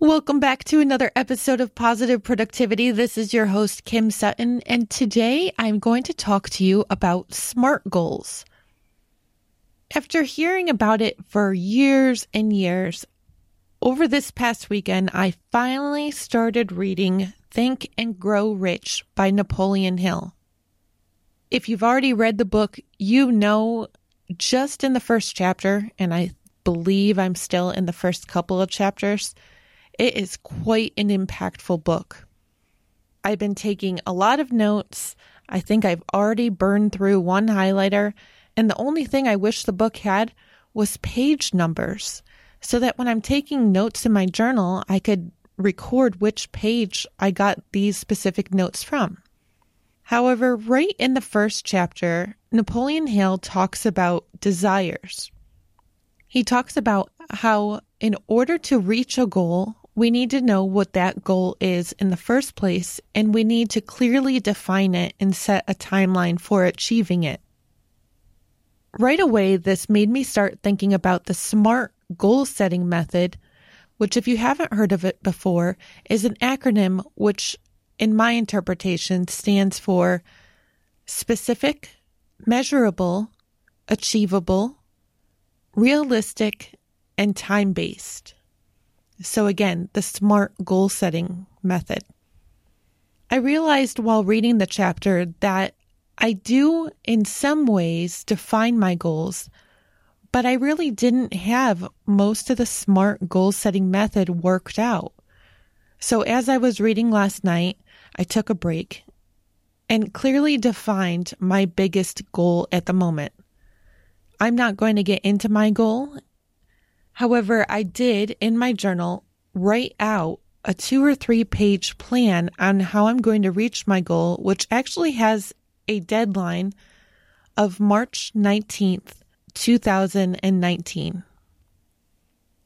Welcome back to another episode of Positive Productivity. This is your host, Kim Sutton, and today I'm going to talk to you about SMART goals. After hearing about it for years and years, over this past weekend, I finally started reading Think and Grow Rich by Napoleon Hill. If you've already read the book, you know just in the first chapter, and I believe I'm still in the first couple of chapters it is quite an impactful book. I've been taking a lot of notes. I think I've already burned through one highlighter, and the only thing I wish the book had was page numbers so that when I'm taking notes in my journal, I could record which page I got these specific notes from. However, right in the first chapter, Napoleon Hill talks about desires. He talks about how, in order to reach a goal, we need to know what that goal is in the first place, and we need to clearly define it and set a timeline for achieving it. Right away, this made me start thinking about the SMART goal setting method, which, if you haven't heard of it before, is an acronym which, in my interpretation, stands for specific, measurable, achievable, realistic, and time based. So, again, the SMART goal setting method. I realized while reading the chapter that I do, in some ways, define my goals, but I really didn't have most of the SMART goal setting method worked out. So, as I was reading last night, I took a break and clearly defined my biggest goal at the moment. I'm not going to get into my goal However, I did in my journal write out a two or three page plan on how I'm going to reach my goal, which actually has a deadline of March 19th, 2019.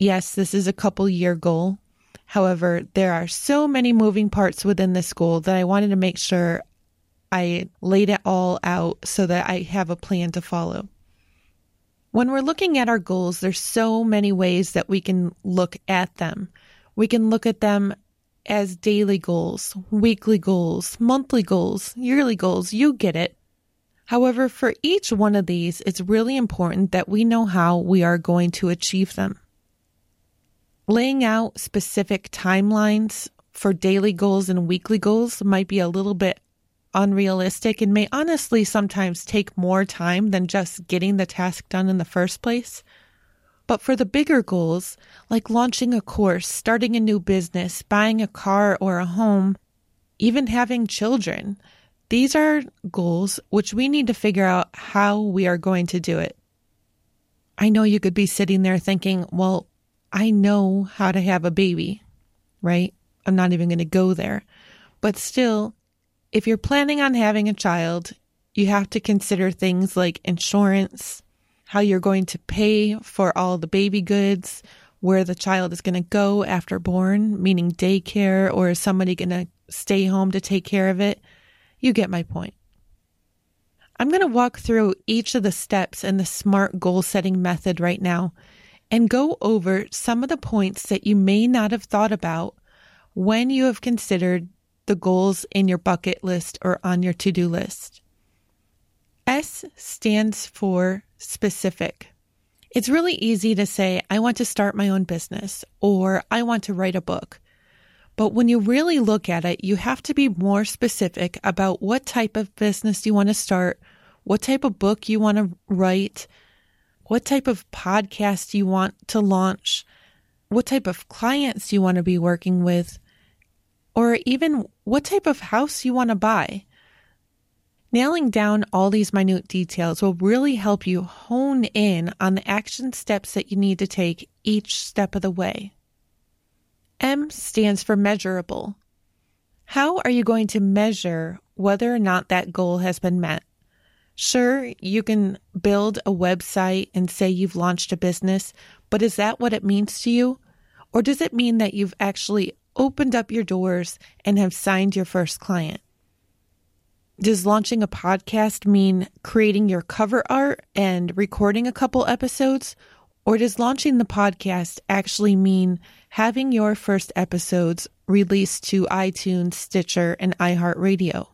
Yes, this is a couple year goal. However, there are so many moving parts within this goal that I wanted to make sure I laid it all out so that I have a plan to follow. When we're looking at our goals, there's so many ways that we can look at them. We can look at them as daily goals, weekly goals, monthly goals, yearly goals. You get it. However, for each one of these, it's really important that we know how we are going to achieve them. Laying out specific timelines for daily goals and weekly goals might be a little bit unrealistic and may honestly sometimes take more time than just getting the task done in the first place. But for the bigger goals, like launching a course, starting a new business, buying a car or a home, even having children, these are goals which we need to figure out how we are going to do it. I know you could be sitting there thinking, well, I know how to have a baby, right? I'm not even going to go there. But still, if you're planning on having a child, you have to consider things like insurance, how you're going to pay for all the baby goods, where the child is going to go after born, meaning daycare, or is somebody going to stay home to take care of it? You get my point. I'm going to walk through each of the steps in the SMART goal setting method right now and go over some of the points that you may not have thought about when you have considered the goals in your bucket list or on your to do list. S stands for specific. It's really easy to say, I want to start my own business or I want to write a book. But when you really look at it, you have to be more specific about what type of business you want to start, what type of book you want to write, what type of podcast you want to launch, what type of clients you want to be working with, or even what type of house you want to buy. Nailing down all these minute details will really help you hone in on the action steps that you need to take each step of the way. M stands for measurable. How are you going to measure whether or not that goal has been met? Sure, you can build a website and say you've launched a business, but is that what it means to you? Or does it mean that you've actually opened up your doors and have signed your first client? Does launching a podcast mean creating your cover art and recording a couple episodes? Or does launching the podcast actually mean having your first episodes released to iTunes, Stitcher, and iHeartRadio?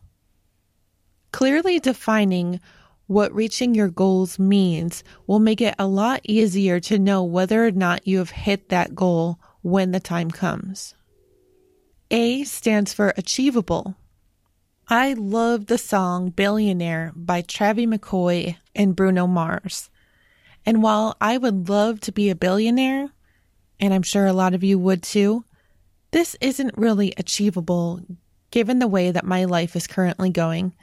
Clearly defining what reaching your goals means will make it a lot easier to know whether or not you have hit that goal when the time comes. A stands for achievable. I love the song Billionaire by Travie McCoy and Bruno Mars. And while I would love to be a billionaire, and I'm sure a lot of you would too, this isn't really achievable given the way that my life is currently going.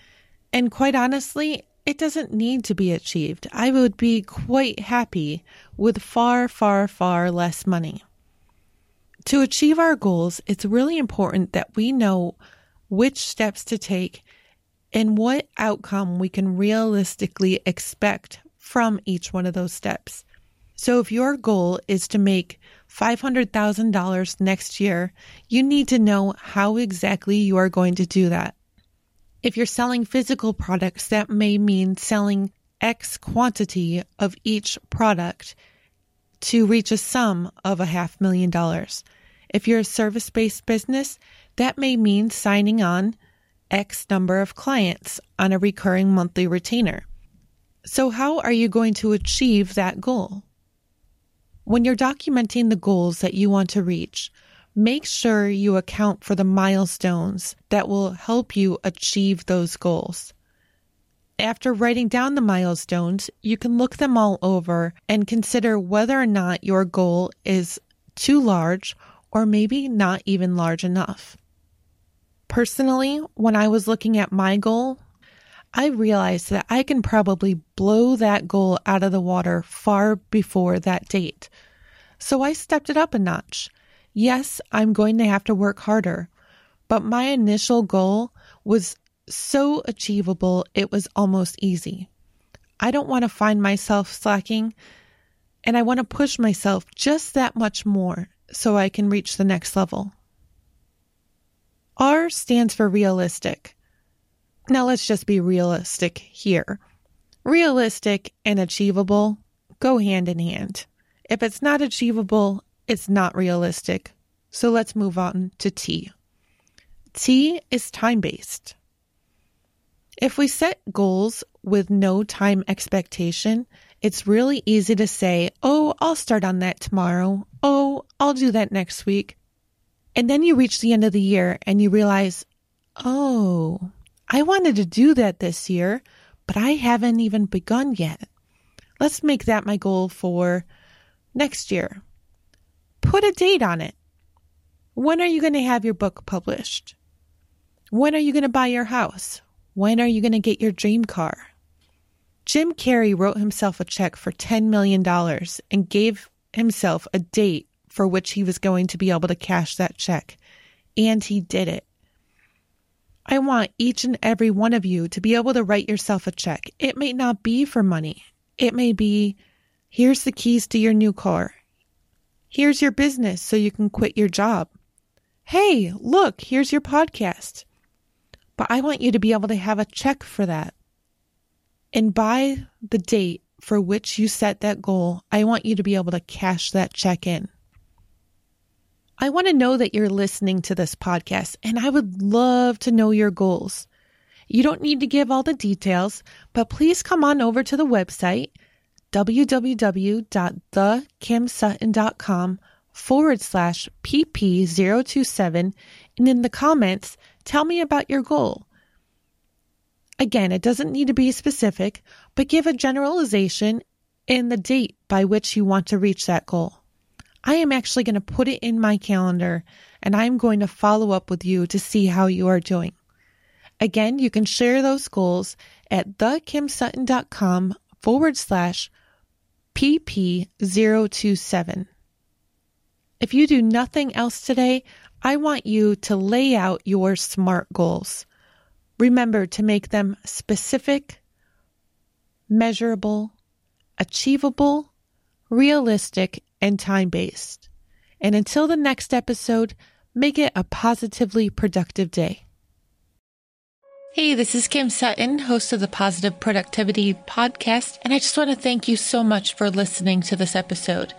And quite honestly, it doesn't need to be achieved. I would be quite happy with far, far, far less money. To achieve our goals, it's really important that we know which steps to take, and what outcome we can realistically expect from each one of those steps. So, if your goal is to make $500,000 next year, you need to know how exactly you are going to do that. If you're selling physical products, that may mean selling X quantity of each product to reach a sum of a half million dollars. If you're a service based business, that may mean signing on X number of clients on a recurring monthly retainer. So, how are you going to achieve that goal? When you're documenting the goals that you want to reach, make sure you account for the milestones that will help you achieve those goals. After writing down the milestones, you can look them all over and consider whether or not your goal is too large or maybe not even large enough. Personally, when I was looking at my goal, I realized that I can probably blow that goal out of the water far before that date. So I stepped it up a notch. Yes, I'm going to have to work harder, but my initial goal was so achievable, it was almost easy. I don't want to find myself slacking, and I want to push myself just that much more so I can reach the next level. R stands for realistic. Now let's just be realistic here. Realistic and achievable go hand in hand. If it's not achievable, it's not realistic. So let's move on to T. T is time based. If we set goals with no time expectation, it's really easy to say, Oh, I'll start on that tomorrow. Oh, I'll do that next week. And then you reach the end of the year and you realize, oh, I wanted to do that this year, but I haven't even begun yet. Let's make that my goal for next year. Put a date on it. When are you going to have your book published? When are you going to buy your house? When are you going to get your dream car? Jim Carrey wrote himself a check for $10 million and gave himself a date for which he was going to be able to cash that check. And he did it. I want each and every one of you to be able to write yourself a check. It may not be for money. It may be, here's the keys to your new car. Here's your business so you can quit your job. Hey, look, here's your podcast. But I want you to be able to have a check for that. And by the date for which you set that goal, I want you to be able to cash that check in. I want to know that you're listening to this podcast, and I would love to know your goals. You don't need to give all the details, but please come on over to the website www.thekimsutton.com forward slash pp027 and in the comments tell me about your goal. Again, it doesn't need to be specific, but give a generalization and the date by which you want to reach that goal. I am actually going to put it in my calendar and I'm going to follow up with you to see how you are doing. Again, you can share those goals at thekimsutton.com forward slash PP027. If you do nothing else today, I want you to lay out your SMART goals. Remember to make them specific, measurable, achievable, realistic, and time based. And until the next episode, make it a positively productive day. Hey, this is Kim Sutton, host of the Positive Productivity Podcast, and I just want to thank you so much for listening to this episode.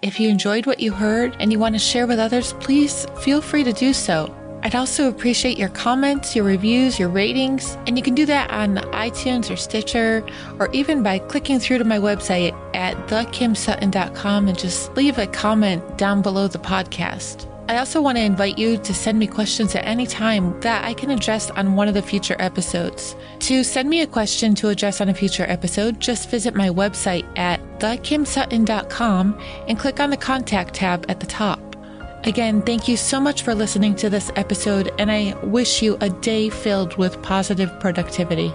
If you enjoyed what you heard and you want to share with others, please feel free to do so. I'd also appreciate your comments, your reviews, your ratings, and you can do that on iTunes or Stitcher, or even by clicking through to my website at thekimsutton.com and just leave a comment down below the podcast. I also want to invite you to send me questions at any time that I can address on one of the future episodes. To send me a question to address on a future episode, just visit my website at thekimsutton.com and click on the contact tab at the top. Again, thank you so much for listening to this episode, and I wish you a day filled with positive productivity.